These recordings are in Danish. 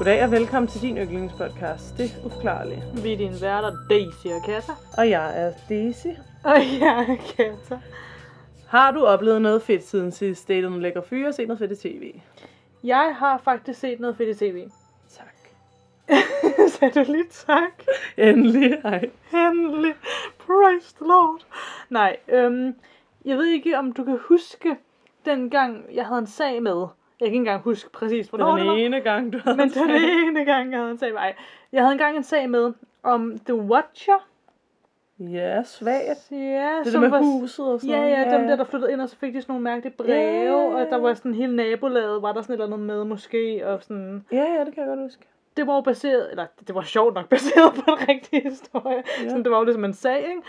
Goddag og velkommen til din yndlingspodcast, Det Uforklarlige. Vi er din værter Daisy og Kata. Og jeg er Daisy. Og jeg er Kata. Har du oplevet noget fedt siden sidst? Datet nogle lækre fyre og set noget fedt i tv? Jeg har faktisk set noget fedt i tv. Tak. Sagde du lige tak? Endelig, ej. Endelig. Praise the Lord. Nej, øhm, jeg ved ikke, om du kan huske, dengang jeg havde en sag med. Jeg kan ikke engang huske præcis, hvornår det Den var. ene gang, du havde Men en den ene gang, jeg havde en sag med. Ej, Jeg havde engang en sag med om The Watcher. Ja, svagt. Ja, Det som med var- huset og sådan Ja, noget. ja, dem der, der flyttede ind, og så fik de sådan nogle mærkelige breve, Ja, ja, og der ja. var sådan hele nabolaget, var der sådan et eller andet med måske, og sådan... Ja, ja, det kan jeg godt huske. Det var jo baseret, eller det var sjovt nok baseret på en rigtig historie, Ja. ja. sådan, det var jo ligesom en sag, ikke?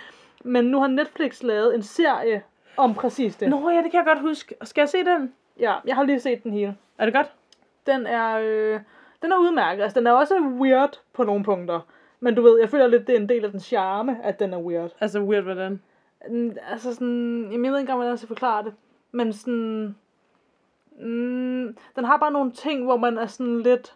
Men nu har Netflix lavet en serie om præcis det. Nå ja, det kan jeg godt huske. Skal jeg se den? Ja, jeg har lige set den hele. Er det godt? Den er, øh, den er udmærket, altså den er også weird på nogle punkter. Men du ved, jeg føler lidt, det er en del af den charme, at den er weird. Altså weird, hvordan? Mm, Altså sådan, jeg ved ikke engang, hvordan jeg skal forklare det. Men sådan, mm, den har bare nogle ting, hvor man er sådan lidt,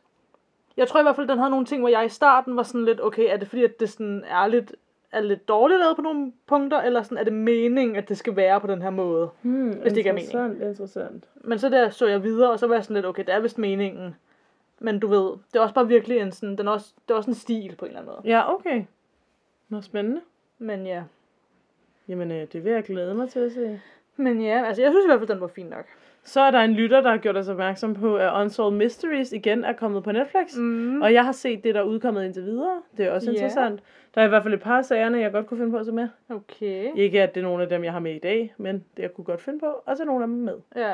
jeg tror i hvert fald, den havde nogle ting, hvor jeg i starten var sådan lidt, okay, er det fordi, at det sådan er lidt, er lidt dårligt lavet på nogle punkter, eller sådan, er det meningen, at det skal være på den her måde? Hmm, Hvis det ikke er meningen. Interessant, interessant. Men så der så jeg videre, og så var jeg sådan lidt, okay, det er vist meningen. Men du ved, det er også bare virkelig en sådan, den er også, det er også en stil på en eller anden måde. Ja, okay. Nå, spændende. Men ja. Jamen, øh, det vil jeg glæde mig til at se. Men ja, altså jeg synes i hvert fald, den var fin nok. Så er der en lytter, der har gjort os opmærksom på, at Unsolved Mysteries igen er kommet på Netflix. Mm. Og jeg har set det, der er udkommet indtil videre. Det er også Ja. interessant. Der er i hvert fald et par af sagerne, jeg godt kunne finde på at se med. Okay. Ikke at det er nogle af dem, jeg har med i dag, men det jeg kunne godt finde på at tage nogle af dem med. Ja.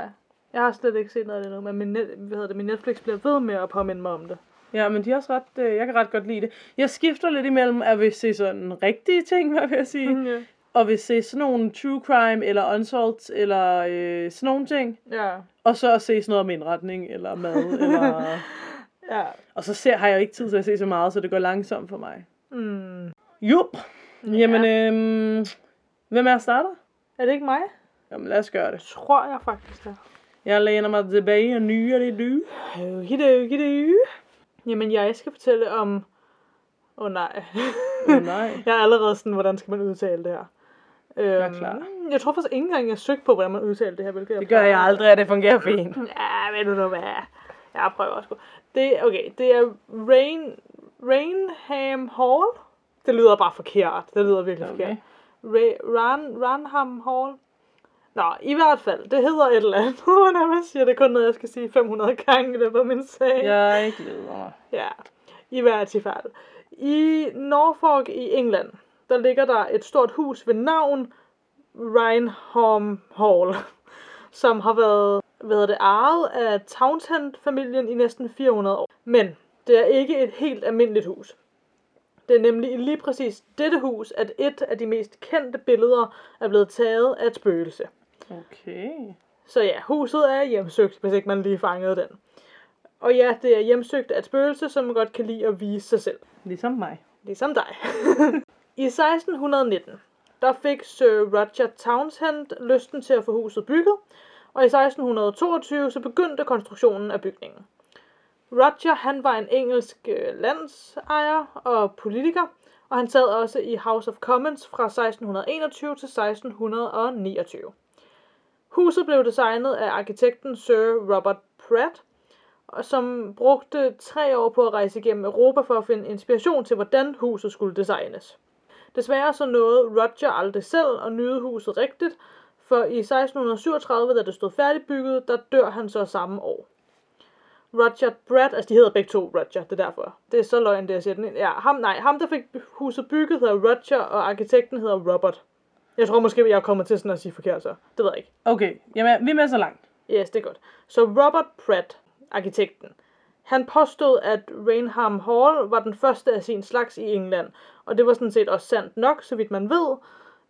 Jeg har slet ikke set noget af det nu, men min, net, hvad hedder det, min Netflix bliver ved med at påminde mig om det. Ja, men de er også ret, øh, jeg kan ret godt lide det. Jeg skifter lidt imellem at vil se sådan rigtige ting, hvad vil jeg sige, ja. Og vil se sådan nogle true crime, eller unsolved, eller øh, sådan nogle ting, Ja. og så at se sådan noget om indretning, eller mad, eller... Ja. Og så ser, har jeg jo ikke tid til at se så meget, så det går langsomt for mig. Mm. Jup. Jamen, øhm, hvem er starter? Er det ikke mig? Jamen, lad os gøre det. Tror jeg faktisk det. Jeg læner mig tilbage og nyer det du. Okidokido. Jamen, jeg skal fortælle om... Åh oh, nej. Åh oh, nej. jeg er allerede sådan, hvordan skal man udtale det her? Øhm, klar. Jeg tror faktisk ikke engang, jeg søgte på, hvordan man udtaler det her, hvilket Det gør jeg aldrig, at det fungerer fint. Ja, ved du nu hvad? Jeg prøver sgu. Det, okay, det er Rain, Rainham Hall. Det lyder bare forkert. Det lyder virkelig Okay. forkert. Ra- Ran, Ranham Hall. Nå, i hvert fald, det hedder et eller andet. Hvordan man siger det er kun noget, jeg skal sige 500 gange i løbet af min sag. Jeg glæder mig. Ja, i hvert fald. I Norfolk i England, der ligger der et stort hus ved navn Rhineham Hall, som har været, været det ejet af Townshend-familien i næsten 400 år. Men det er ikke et helt almindeligt hus. Det er nemlig i lige præcis dette hus, at et af de mest kendte billeder er blevet taget af et spøgelse. Okay. Så ja, huset er hjemsøgt, hvis ikke man lige fangede den. Og ja, det er hjemsøgt af et spøgelse, som godt kan lide at vise sig selv. Ligesom mig. Ligesom dig. I 1619, der fik Sir Roger Townshend lysten til at få huset bygget, og i 1622 så begyndte konstruktionen af bygningen. Roger, han var en engelsk øh, landsejer og politiker, og han sad også i House of Commons fra 1621 til 1629. Huset blev designet af arkitekten Sir Robert Pratt, som brugte tre år på at rejse igennem Europa for at finde inspiration til, hvordan huset skulle designes. Desværre så nåede Roger aldrig selv at nyde huset rigtigt, for i 1637, da det stod færdigbygget, der dør han så samme år. Roger Brad, altså de hedder begge to Roger, det er derfor. Det er så løgn, det jeg siger den. ind. Ja, ham, nej, ham der fik huset bygget hedder Roger, og arkitekten hedder Robert. Jeg tror måske, jeg er kommet til sådan at sige forkert så. Det ved jeg ikke. Okay, jamen, vi er med så langt. Yes, det er godt. Så Robert Pratt, arkitekten, han påstod, at Rainham Hall var den første af sin slags i England, og det var sådan set også sandt nok, så vidt man ved,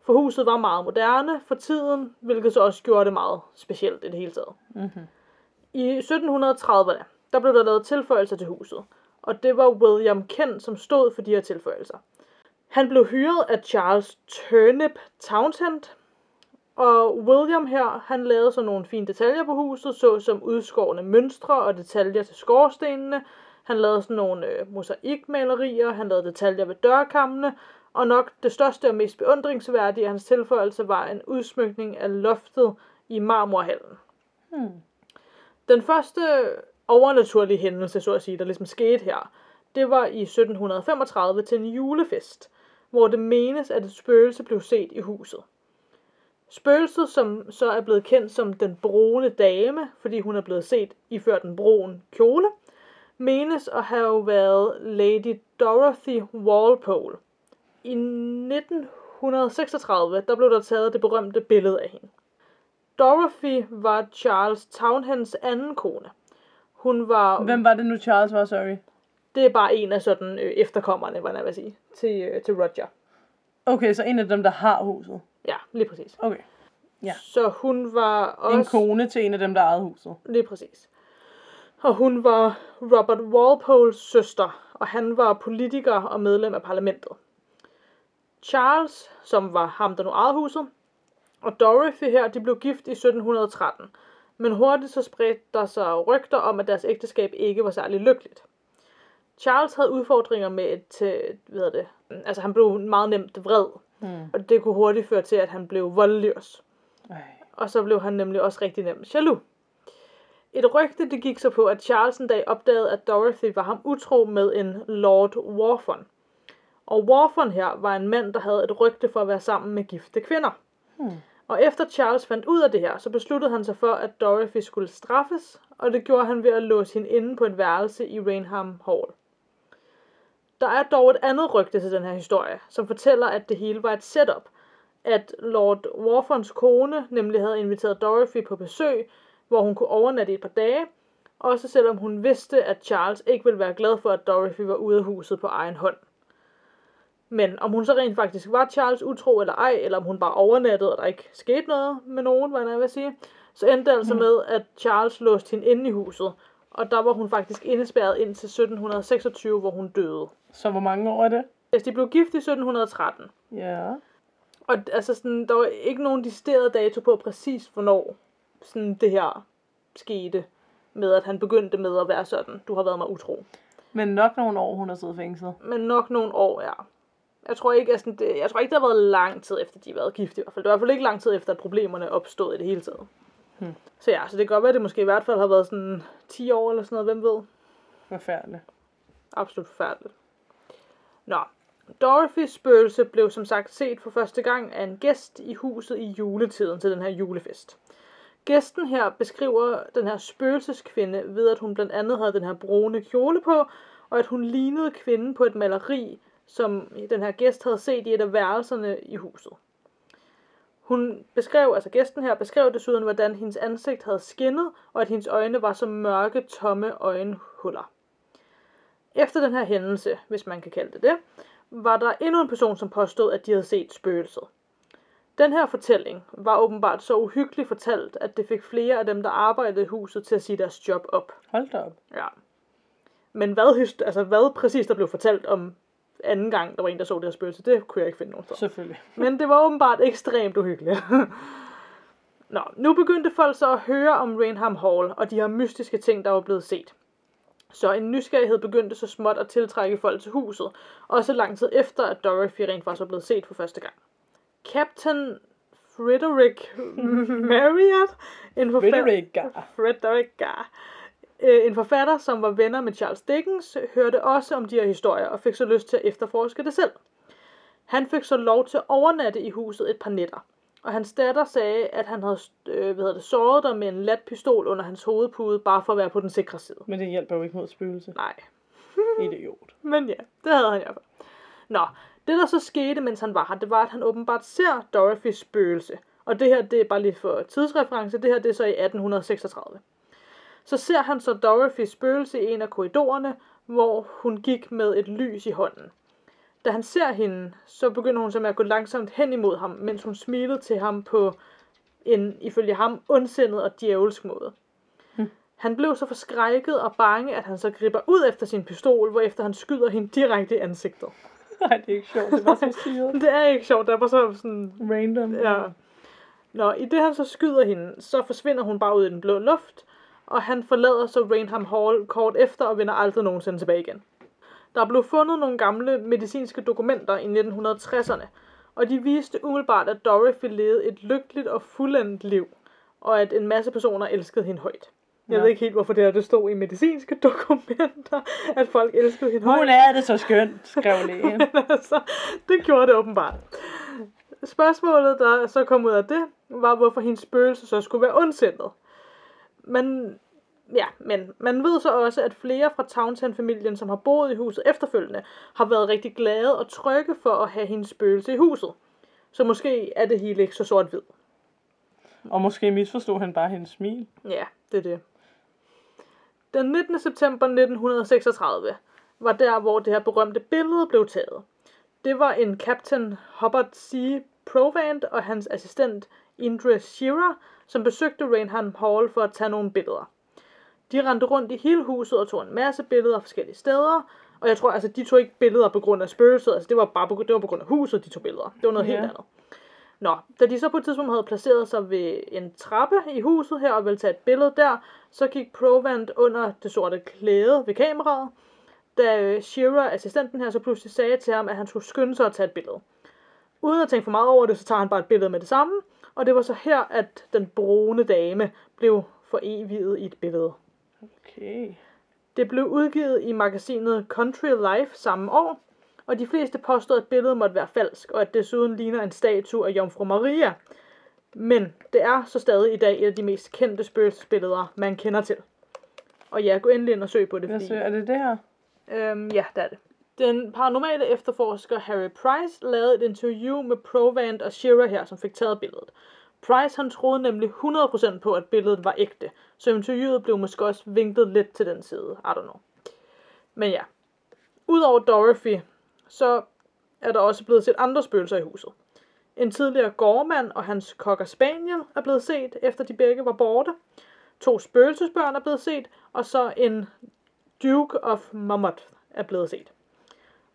for huset var meget moderne for tiden, hvilket så også gjorde det meget specielt i det hele taget. Mm-hmm. I 1730'erne, der blev der lavet tilføjelser til huset, og det var William Kent, som stod for de her tilføjelser. Han blev hyret af Charles Turnip Townshend, og William her, han lavede så nogle fine detaljer på huset, såsom udskårne mønstre og detaljer til skorstenene, Han lavede sådan nogle øh, mosaikmalerier, han lavede detaljer ved dørkammene, og nok det største og mest beundringsværdige af hans tilføjelse var en udsmykning af loftet i marmorhallen. Hmm. Den første overnaturlige hændelse, så at sige, der ligesom skete her, det var i 1735 til en julefest, hvor det menes, at et spøgelse blev set i huset. Spøgelset, som så er blevet kendt som den brune dame, fordi hun er blevet set iført en brun kjole, menes at have været Lady Dorothy Walpole. I 1936, der blev der taget det berømte billede af hende. Dorothy var Charles Townhends anden kone. Hun var... Hvem var det nu, Charles var, sorry? Det er bare en af sådan øh, efterkommerne, hvad jeg vil sige, til, øh, til Roger. Okay, så en af dem, der har huset. Ja, lige præcis. Okay. Ja. Så hun var også... En kone til en af dem, der ejede huset. Lige præcis. Og hun var Robert Walpoles søster, og han var politiker og medlem af parlamentet. Charles, som var ham, der nu ejede huset, og Dorothy her, de blev gift i 1713. Men hurtigt så spredte der sig rygter om, at deres ægteskab ikke var særlig lykkeligt. Charles havde udfordringer med et, øh, hvad det, altså han blev meget nemt vred, Hmm. og det kunne hurtigt føre til, at han blev voldelig også. Ej. Og så blev han nemlig også rigtig nemt jaloux. Et rygte det gik så på, at Charles en dag opdagede, at Dorothy var ham utro med en Lord Warfon. Og Warfon her var en mand, der havde et rygte for at være sammen med gifte kvinder. Hmm. Og efter Charles fandt ud af det her, så besluttede han sig for, at Dorothy skulle straffes, og det gjorde han ved at låse hende inde på et værelse i Rainham Hall. Der er dog et andet rygte til den her historie, som fortæller, at det hele var et setup. At Lord Warfons kone nemlig havde inviteret Dorothy på besøg, hvor hun kunne overnatte i et par dage, også selvom hun vidste, at Charles ikke ville være glad for, at Dorothy var ude af huset på egen hånd. Men om hun så rent faktisk var Charles utro eller ej, eller om hun bare overnattede, og der ikke skete noget med nogen, hvad jeg vil sige, så endte det altså med, at Charles låste hende inde i huset, og der var hun faktisk indespærret indtil 1726, hvor hun døde. Så hvor mange år er det? Altså, de blev gift i 1713. Ja. Og altså sådan, der var ikke nogen decideret dato på præcis, hvornår sådan det her skete. Med at han begyndte med at være sådan, du har været mig utro. Men nok nogle år, hun har siddet fængslet. Men nok nogle år, ja. Jeg tror ikke, altså, det, jeg tror ikke, det har været lang tid efter, de har været gift i hvert fald. Det var i hvert fald ikke lang tid efter, at problemerne opstod i det hele taget. Hmm. Så ja, så det kan godt være, at det måske i hvert fald har været sådan 10 år eller sådan noget, hvem ved. Forfærdeligt. Absolut forfærdeligt. Nå, Dorothys spøgelse blev som sagt set for første gang af en gæst i huset i juletiden til den her julefest. Gæsten her beskriver den her spøgelseskvinde ved, at hun blandt andet havde den her brune kjole på, og at hun lignede kvinden på et maleri, som den her gæst havde set i et af værelserne i huset. Hun beskrev, altså gæsten her, beskrev desuden, hvordan hendes ansigt havde skinnet, og at hendes øjne var som mørke, tomme øjenhuller. Efter den her hændelse, hvis man kan kalde det det, var der endnu en person, som påstod, at de havde set spøgelset. Den her fortælling var åbenbart så uhyggeligt fortalt, at det fik flere af dem, der arbejdede i huset, til at sige deres job op. Hold da op. Ja. Men hvad, altså, hvad præcis der blev fortalt om anden gang, der var en, der så det her spøgelse, det kunne jeg ikke finde nogen sted. Selvfølgelig. Men det var åbenbart ekstremt uhyggeligt. Nå, nu begyndte folk så at høre om Rainham Hall og de her mystiske ting, der var blevet set. Så en nysgerrighed begyndte så småt at tiltrække folk til huset, også lang tid efter, at Dorothy rent faktisk var blevet set for første gang. Captain Frederick Marriott, en forfatter, Frederica. Frederica, øh, en forfatter, som var venner med Charles Dickens, hørte også om de her historier og fik så lyst til at efterforske det selv. Han fik så lov til at overnatte i huset et par nætter. Og hans datter sagde, at han havde øh, hvad det, såret der med en lat pistol under hans hovedpude, bare for at være på den sikre side. Men det hjælper jo ikke mod spøgelse. Nej, Idiot. men ja, det havde han i hvert fald. Nå, det der så skete, mens han var her, det var, at han åbenbart ser Dorothys spøgelse. Og det her, det er bare lige for tidsreference, det her det er så i 1836. Så ser han så Dorothys spøgelse i en af korridorerne, hvor hun gik med et lys i hånden. Da han ser hende, så begynder hun så med at gå langsomt hen imod ham, mens hun smilede til ham på en, ifølge ham, ondsindet og djævelsk måde. Han blev så forskrækket og bange, at han så griber ud efter sin pistol, hvorefter han skyder hende direkte i ansigtet. Nej, det er ikke sjovt. Det var så syret. Det er ikke sjovt, det er bare så sådan... Random. Ja. Nå, i det han så skyder hende, så forsvinder hun bare ud i den blå luft, og han forlader så Rainham Hall kort efter og vender aldrig nogensinde tilbage igen. Der blev fundet nogle gamle medicinske dokumenter i 1960'erne, og de viste umiddelbart, at Dorothy levede et lykkeligt og fuldendt liv, og at en masse personer elskede hende højt. Jeg Ja. ved ikke helt, hvorfor det her det stod i medicinske dokumenter, at folk elskede hende højt. Hun er det så skønt, skrev lægen. Altså, det gjorde det åbenbart. Spørgsmålet, der så kom ud af det, var, hvorfor hendes spøgelse så skulle være ondsindet. Men, ja, men man ved så også, at flere fra Townsend-familien, som har boet i huset efterfølgende, har været rigtig glade og trygge for at have hendes spøgelse i huset. Så måske er det hele ikke så sort-hvid. Og måske misforstod han bare hendes smil. Ja, det er det. Den 19. september 1936 var der, hvor det her berømte billede blev taget. Det var en Captain Hubbard C. Provand og hans assistent Indra Shearer, som besøgte Rainham Hall for at tage nogle billeder. De rendte rundt i hele huset og tog en masse billeder forskellige steder. Og jeg tror, altså, de tog ikke billeder på grund af spøgelset. Altså, det var bare på, det var på grund af huset, de tog billeder. Det var noget Ja. helt andet. Nå, da de så på et tidspunkt havde placeret sig ved en trappe i huset her og ville tage et billede der, så gik Provand under det sorte klæde ved kameraet, da øh, Shearer, assistenten her, så pludselig sagde til ham, at han skulle skynde sig at tage et billede. Uden at tænke for meget over det, så tager han bare et billede med det samme, og det var så her, at den brune dame blev foreviget i et billede. Okay. Det blev udgivet i magasinet Country Life samme år, og de fleste påstod, at billedet måtte være falsk, og at det desuden ligner en statue af Jomfru Maria. Men det er så stadig i dag et af de mest kendte spøgelsesbilleder, man kender til. Og ja, gå endelig ind og søg på det, fordi... så, er det det her? Øhm, ja, det er det. Den paranormale efterforsker Harry Price lavede et interview med Provand og Shearer her, som fik taget billedet. Price han troede nemlig 100% på, at billedet var ægte, så interviewet blev måske også vinklet lidt til den side. I don't know. Men ja. Udover Dorothy, så er der også blevet set andre spøgelser i huset. En tidligere gårdmand og hans cocker spaniel er blevet set, efter de begge var borte. To spøgelsesbørn er blevet set, og så en Duke of Mammoth er blevet set.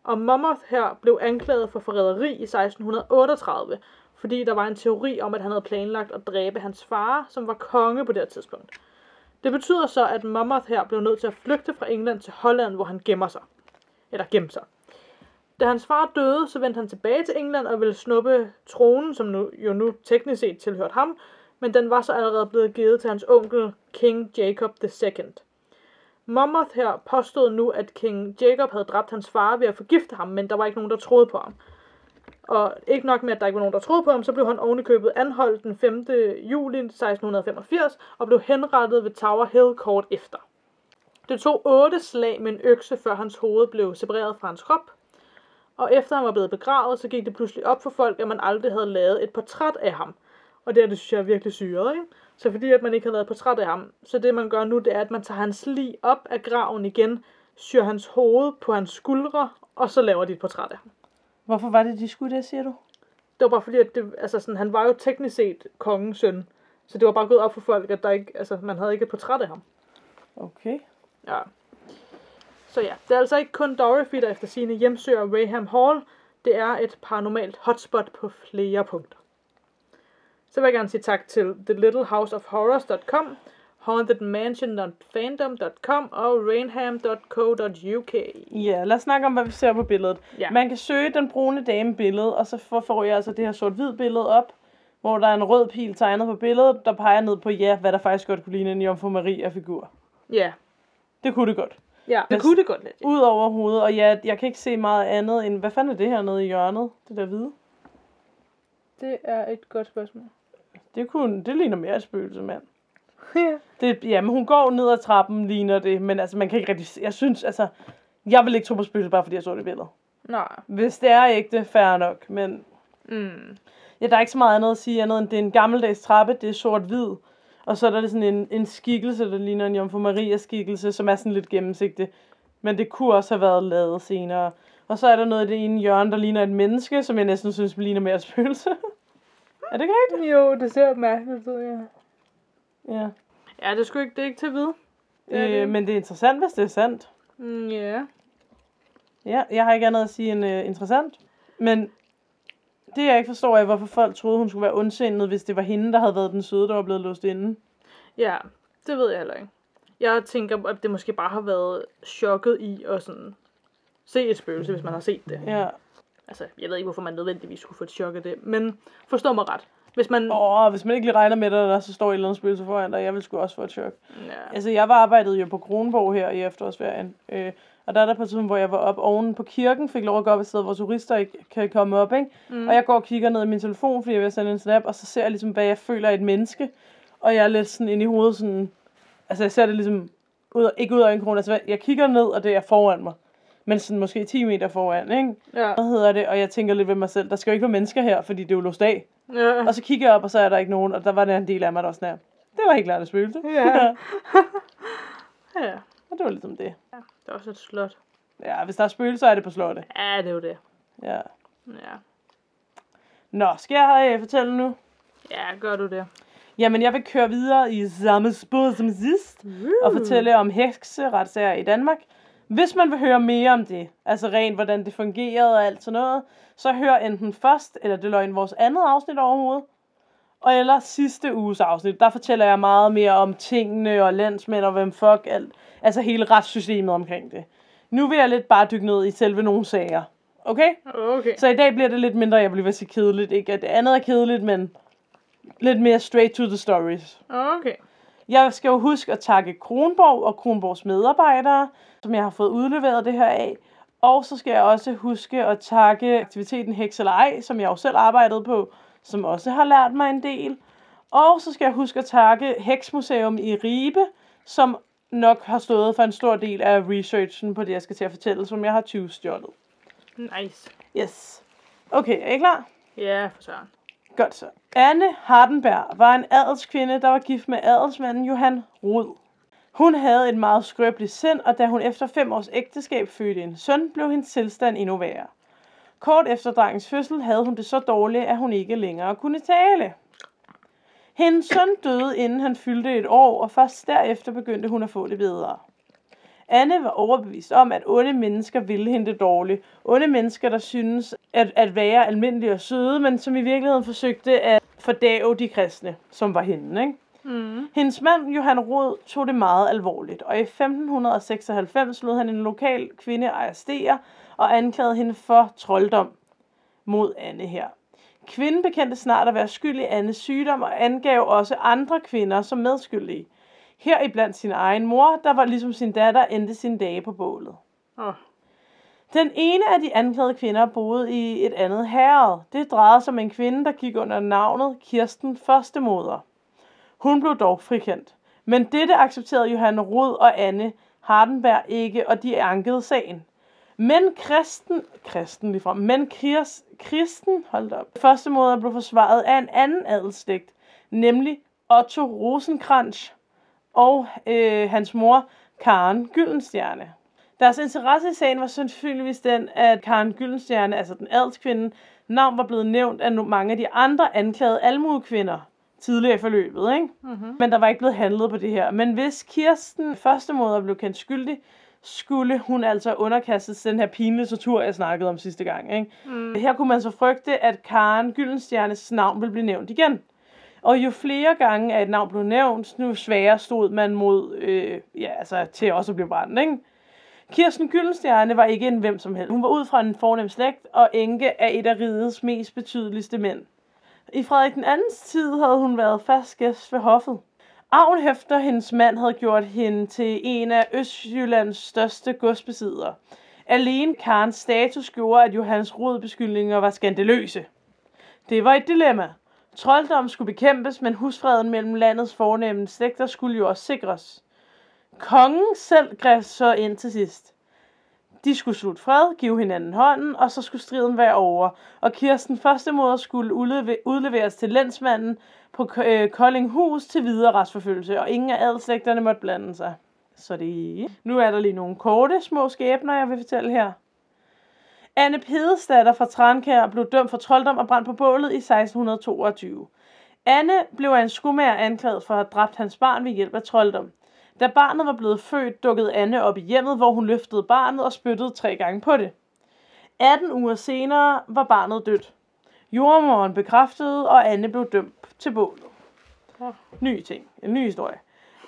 Og Monmouth her blev anklaget for forræderi i 1638, fordi der var en teori om, at han havde planlagt at dræbe hans far, som var konge på det her tidspunkt. Det betyder så, at Monmouth her blev nødt til at flygte fra England til Holland, hvor han gemmer sig. Eller gemmer sig. Da hans far døde, så vendte han tilbage til England og ville snuppe tronen, som nu, jo nu teknisk set tilhørte ham, men den var så allerede blevet givet til hans onkel, King Jacob II. Monmouth her påstod nu, at King Jacob havde dræbt hans far ved at forgifte ham, men der var ikke nogen, der troede på ham. Og ikke nok med, at der ikke var nogen, der troede på ham, så blev han ovenikøbet anholdt den 5. juli 1685 og blev henrettet ved Tower Hill kort efter. Det tog otte slag med en økse, før hans hoved blev separeret fra hans krop. Og efter han var blevet begravet, så gik det pludselig op for folk, at man aldrig havde lavet et portræt af ham. Og det er det, synes jeg er virkelig syret, ikke? Så fordi at man ikke har lavet et portræt af ham, så det man gør nu, det er, at man tager hans lig op af graven igen, syr hans hoved på hans skuldre, og så laver de et portræt af ham. Hvorfor var det, de skulle det, siger du? Det var bare fordi, at det, altså sådan, han var jo teknisk set kongens søn. Så det var bare gået op for folk, at der ikke, altså, man havde ikke et portræt af ham. Okay. Ja. Så ja, det er altså ikke kun Dorothy, der efter sine hjemsøger Raham Hall. Det er et paranormalt hotspot på flere punkter. Så vil jeg gerne sige tak til thelittlehouseofhorrors.com, hauntedmansion.fandom.com og rainham.co.uk. Ja, lad os snakke om, hvad vi ser på billedet. Ja. Man kan søge den brune dame billede, og så får, jeg altså det her sort-hvid billede op, hvor der er en rød pil tegnet på billedet, der peger ned på, ja, hvad der faktisk godt kunne ligne en Jomfru Maria-figur. Ja, Det kunne det godt. ja det kunne det godt lidt. Ud over hovedet, og ja, jeg kan ikke se meget andet end, hvad fanden er det her nede i hjørnet? Det der hvide? Det er et godt spørgsmål. Det, kunne, det ligner mere et spøgelse, mand. ja. Det, ja, men hun går ned ad trappen, ligner det, men altså, man kan ikke rigtig... Jeg synes, altså... Jeg vil ikke tro på spøgelse, bare fordi jeg så det billede. Nej. Hvis det er ægte, fair nok, men... Mm. Ja, der er ikke så meget andet at sige andet end, det er en gammeldags trappe, det er sort-hvid. Og så er der sådan en, en skikkelse, der ligner en Jomfru Maria skikkelse, som er sådan lidt gennemsigtig. Men det kunne også have været lavet senere. Og så er der noget i det ene hjørne, der ligner et menneske, som jeg næsten synes ligner mere spøgelse. er det ikke rigtigt? Jo, det ser mærkeligt ud, ja. Ja. Ja, det er sgu ikke, det er ikke til at vide. Det er det. Øh, men det er interessant, hvis det er sandt. Mm, ja. Ja, jeg har ikke andet at sige end uh, interessant. Men det jeg ikke forstår er, hvorfor folk troede, hun skulle være ondsindet, hvis det var hende, der havde været den søde, der var blevet låst inde. Ja, det ved jeg heller ikke. Jeg tænker, at det måske bare har været chokket i at sådan se et spøgelse, hvis man har set det. Ja. Altså, jeg ved ikke, hvorfor man nødvendigvis skulle få et chok af det, men forstå mig ret. Hvis man... Åh, hvis man ikke lige regner med det, der så står et eller andet spøgelse foran dig, jeg vil sgu også få et chok. Ja. Altså, jeg var arbejdet jo på Kronborg her i efterårsferien. Øh, og der er der på tidspunkt, hvor jeg var op oven på kirken, fik lov at gå op et sted, hvor turister ikke kan komme op, ikke? Mm. Og jeg går og kigger ned i min telefon, fordi jeg vil sende en snap, og så ser jeg ligesom, hvad jeg føler er et menneske. Og jeg er lidt sådan ind i hovedet sådan... Altså, jeg ser det ligesom... Ud, ikke ud af en krone. Altså, jeg kigger ned, og det er foran mig. Men sådan måske 10 meter foran, ikke? Ja. Hvad hedder det? Og jeg tænker lidt ved mig selv, der skal jo ikke være mennesker her, fordi det er jo låst af. ja. Og så kigger jeg op, og så er der ikke nogen, og der var der en del af mig, der var sådan her. Det var helt klart et spøgelse. Ja. ja. og det var ligesom det. Det er også et slot. Ja, hvis der er spøgelser, er det på slottet. Ja, det er jo det. Ja. Ja. Nå, skal jeg øh, fortælle nu? Ja, gør du det. Jamen, jeg vil køre videre i samme spor som sidst, og fortælle om hekseretssager i Danmark. Hvis man vil høre mere om det, altså rent hvordan det fungerede og alt sådan noget, så hør enten først, eller det løgn vores andet afsnit overhovedet, og eller sidste uges afsnit. Der fortæller jeg meget mere om tingene og landsmænd og hvem fuck, alt, altså hele retssystemet omkring det. Nu vil jeg lidt bare dykke ned i selve nogle sager. Okay? Okay. Så i dag bliver det lidt mindre, jeg bliver sige kedeligt. Ikke at det andet er kedeligt, men lidt mere straight to the stories. Okay. Jeg skal jo huske at takke Kronborg og Kronborgs medarbejdere, som jeg har fået udleveret det her af. Og så skal jeg også huske at takke aktiviteten Heks eller ej, som jeg jo selv arbejdede på, som også har lært mig en del. Og så skal jeg huske at takke Heksmuseum i Ribe, som nok har stået for en stor del af researchen på det, jeg skal til at fortælle, som jeg har 20 stjålet. Nice. Yes. Okay, er I klar? Ja, for søren. Godt så. Anne Hardenberg var en adelskvinde, der var gift med adelsmanden Johan Rud. Hun havde et meget skrøbeligt sind, og da hun efter fem års ægteskab fødte en søn, blev hendes tilstand endnu værre. Kort efter drengens fødsel havde hun det så dårligt, at hun ikke længere kunne tale. Hendes søn døde, inden han fyldte et år, og først derefter begyndte hun at få det bedre. Anne var overbevist om, at onde mennesker ville hende det dårligt. Onde mennesker, der synes at, at være almindelige og søde, men som i virkeligheden forsøgte at fordæve de kristne, som var hende. Ikke? Mm. Hendes mand, Johan Rod, tog det meget alvorligt, og i 1596 lod han en lokal kvinde arrestere og anklagede hende for trolddom mod Anne her. Kvinden bekendte snart at være skyld i Annes sygdom og angav også andre kvinder som medskyldige. Her iblandt sin egen mor, der var ligesom sin datter, endte sine dage på bålet. Oh. Den ene af de anklagede kvinder boede i et andet herred. Det drejede sig om en kvinde, der gik under navnet Kirsten Førstemoder. Hun blev dog frikendt. Men dette accepterede Johan Rud og Anne Hardenberg ikke, og de ankede sagen. Men Kristen, Kristen lige men Kris, Kristen, hold op, første førstemoder blev forsvaret af en anden adelslægt, nemlig Otto Rosenkrantz og øh, hans mor Karen Gyldenstjerne. Deres interesse i sagen var sandsynligvis den, at Karen Gyldenstjerne, altså den adelskvinde, navn var blevet nævnt af mange af de andre anklagede almuekvinder tidligere i forløbet, ikke? Mm-hmm. Men der var ikke blevet handlet på det her. Men hvis Kirsten førstemoder blev kendt skyldig, skulle hun altså underkastes den her pinlige tortur, jeg snakkede om sidste gang. Ikke? Mm. Her kunne man så frygte, at Karen Gyldenstjernes navn ville blive nævnt igen. Og jo flere gange, at et navn blev nævnt, nu sværere stod man mod, øh, ja, altså til også at blive brændt, ikke? Kirsten Gyldenstjerne var ikke en hvem som helst. Hun var ud fra en fornem slægt og enke af et af rigets mest betydeligste mænd. I Frederik den andens tid havde hun været fast gæst ved hoffet. Arven efter hendes mand havde gjort hende til en af Østjyllands største godsbesiddere. Alene Karens status gjorde, at Johans rodbeskyldninger var skandaløse. Det var et dilemma. Trolddom skulle bekæmpes, men husfreden mellem landets fornemme slægter skulle jo også sikres. Kongen selv greb så ind til sidst. De skulle slutte fred, give hinanden hånden, og så skulle striden være over. Og Kirsten førstemoder skulle udleveres til lensmanden på øh, Koldinghus til videre retsforfølgelse, og ingen af adelslægterne måtte blande sig. Så det Nu er der lige nogle korte små skæbner, jeg vil fortælle her. Anne Pedestatter fra Trankær blev dømt for trolddom og brændt på bålet i 1622. Anne blev af en skomager anklaget for at have dræbt hans barn ved hjælp af trolddom. Da barnet var blevet født, dukkede Anne op i hjemmet, hvor hun løftede barnet og spyttede tre gange på det. 18 uger senere var barnet dødt. Jordmoren bekræftede, og Anne blev dømt til bålet. Ny ting. En ny historie.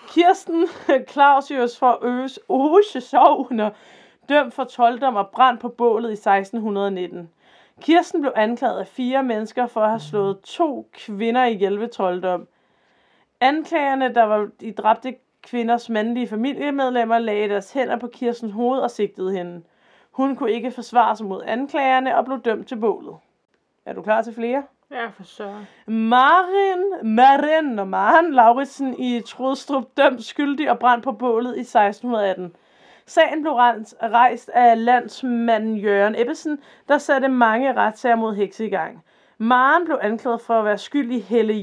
Kirsten Clausius for Øs Ose Sovner, dømt for trolddom og brændt på bålet i 1619. Kirsten blev anklaget af fire mennesker for at have slået to kvinder ihjel ved trolddom. Anklagerne, der var de dræbte kvinders mandlige familiemedlemmer, lagde deres hænder på Kirstens hoved og sigtede hende. Hun kunne ikke forsvare sig mod anklagerne og blev dømt til bålet. Er du klar til flere? Ja, for søren. Marin, Marin og Maren Lauritsen i Trodstrup dømt skyldig og brændt på bålet i 1618. Sagen blev rejst af landsmanden Jørgen Ebbesen, der satte mange retssager mod hekse i gang. Maren blev anklaget for at være skyld i Helle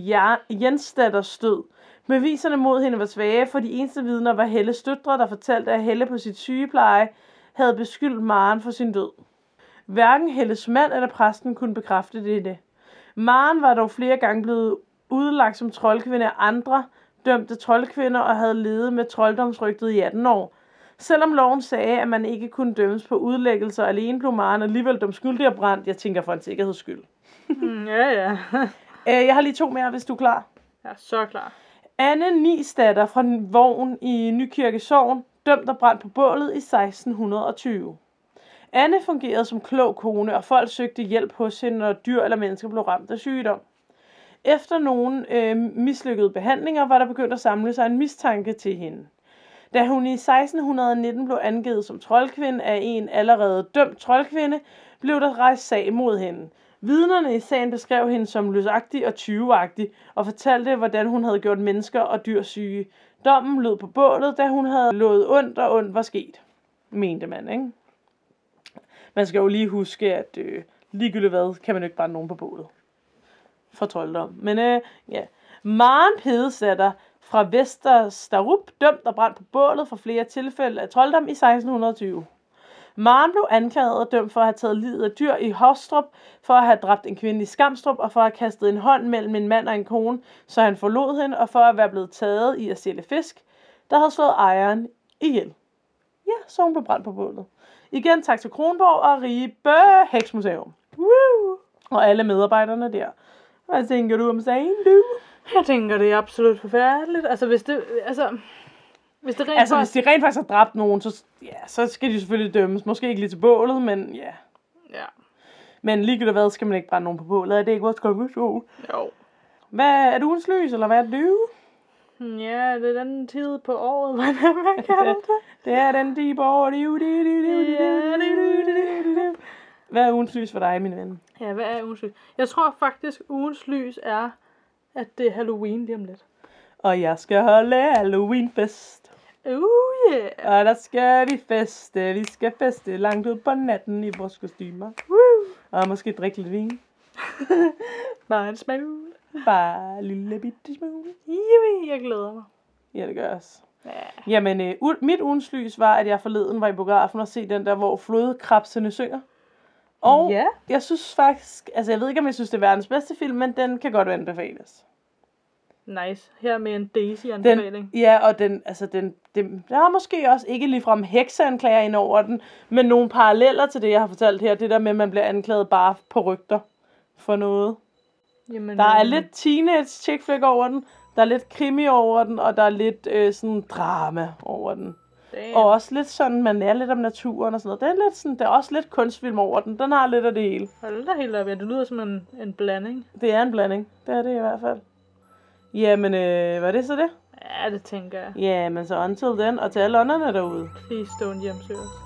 Jensdatters død. Beviserne mod hende var svage, for de eneste vidner var Helles døtre, der fortalte, at Helle på sit sygepleje havde beskyldt Maren for sin død. Hverken Helles mand eller præsten kunne bekræfte det. Maren var dog flere gange blevet udlagt som troldkvinde af andre dømte troldkvinder og havde levet med trolddomsrygtet i 18 år. Selvom loven sagde, at man ikke kunne dømmes på udlæggelser alene, blev Maren alligevel dømt skyldig og brændt. Jeg tænker for en sikkerheds skyld. Ja, ja. Øh, Jeg har lige to mere, hvis du er klar. Jeg er så klar. Anne Nisdatter fra Vogn i Nykirke Sogn, dømt og brændt på bålet i 1620. Anne fungerede som klog kone, og folk søgte hjælp hos hende, når dyr eller mennesker blev ramt af sygdom. Efter nogle øh, mislykkede behandlinger var der begyndt at samle sig en mistanke til hende. Da hun i 1619 blev angivet som troldkvinde af en allerede dømt troldkvinde, blev der rejst sag mod hende. Vidnerne i sagen beskrev hende som løsagtig og tyveagtig og fortalte, hvordan hun havde gjort mennesker og dyr syge. Dommen lød på bålet, da hun havde lovet ondt, og ondt var sket, mente man, ikke? Man skal jo lige huske, at øh, ligegyldigt hvad, kan man jo ikke brænde nogen på bålet. For trolddom. Men øh, ja. Maren Pedesatter fra Vester Starup, dømt og brændt på bålet for flere tilfælde af trolddom i 1620. Maren blev anklaget og dømt for at have taget livet af dyr i Hostrup, for at have dræbt en kvinde i Skamstrup og for at have kastet en hånd mellem en mand og en kone, så han forlod hende, og for at være blevet taget i at sælge fisk, der havde slået ejeren ihjel. Ja, så hun blev brændt på bålet. Igen tak til Kronborg og Ribe Heksmuseum. Woo! Og alle medarbejderne der. Hvad tænker du om sagen, du? Jeg tænker, det er absolut forfærdeligt. Altså, hvis det... Altså, hvis det rent altså, faktisk... hvis de rent faktisk har dræbt nogen, så, ja, så skal de selvfølgelig dømmes. Måske ikke lige til bålet, men ja. Ja. Men ligegyldigt hvad, skal man ikke brænde nogen på bålet. Er det ikke vores konklusion? Jo. Hvad, er du en sløs, eller hvad er du? Ja, det er den tid på året, hvordan man kalder det. det er den deep på året. Hvad er ugens lys for dig, min ven? Ja, hvad er ugens lys? Jeg tror faktisk, ugens lys er, at det er Halloween lige om lidt. Og jeg skal holde Halloweenfest. Uh, yeah. Og der skal vi feste. Vi skal feste langt ud på natten i vores kostymer. Woo. Og måske drikke lidt vin. Bare en smule. Bare en lille bitte smule. Yippie, jeg glæder mig. Ja, det gør jeg også. Ja. Jamen, øh, u- mit ugens lys var, at jeg forleden var i biografen og se den der, hvor flodkrabsene synger. Og Ja. jeg synes faktisk, altså jeg ved ikke, om jeg synes, det er verdens bedste film, men den kan godt anbefales. Nice. Her med en Daisy-anbefaling. Ja, og den, altså den, den, der er måske også ikke ligefrem hekseanklager ind over den, men nogle paralleller til det, jeg har fortalt her. Det der med, at man bliver anklaget bare på rygter for noget. Jamen, Der er øh, lidt teenage chick flick over den, der er lidt krimi over den, og der er lidt øh, sådan drama over den. damn. Og også lidt sådan, man er lidt om naturen og sådan noget. Det er, lidt sådan, der er også lidt kunstfilm over den. Den har lidt af det hele. Hold da helt op, ja. Det lyder som en, en blanding. Det er en blanding. Det er det i hvert fald. Jamen, øh, var det så det? Ja, det tænker jeg. Jamen, så until then, og til alle ånderne derude. Please don't hjemsøge os.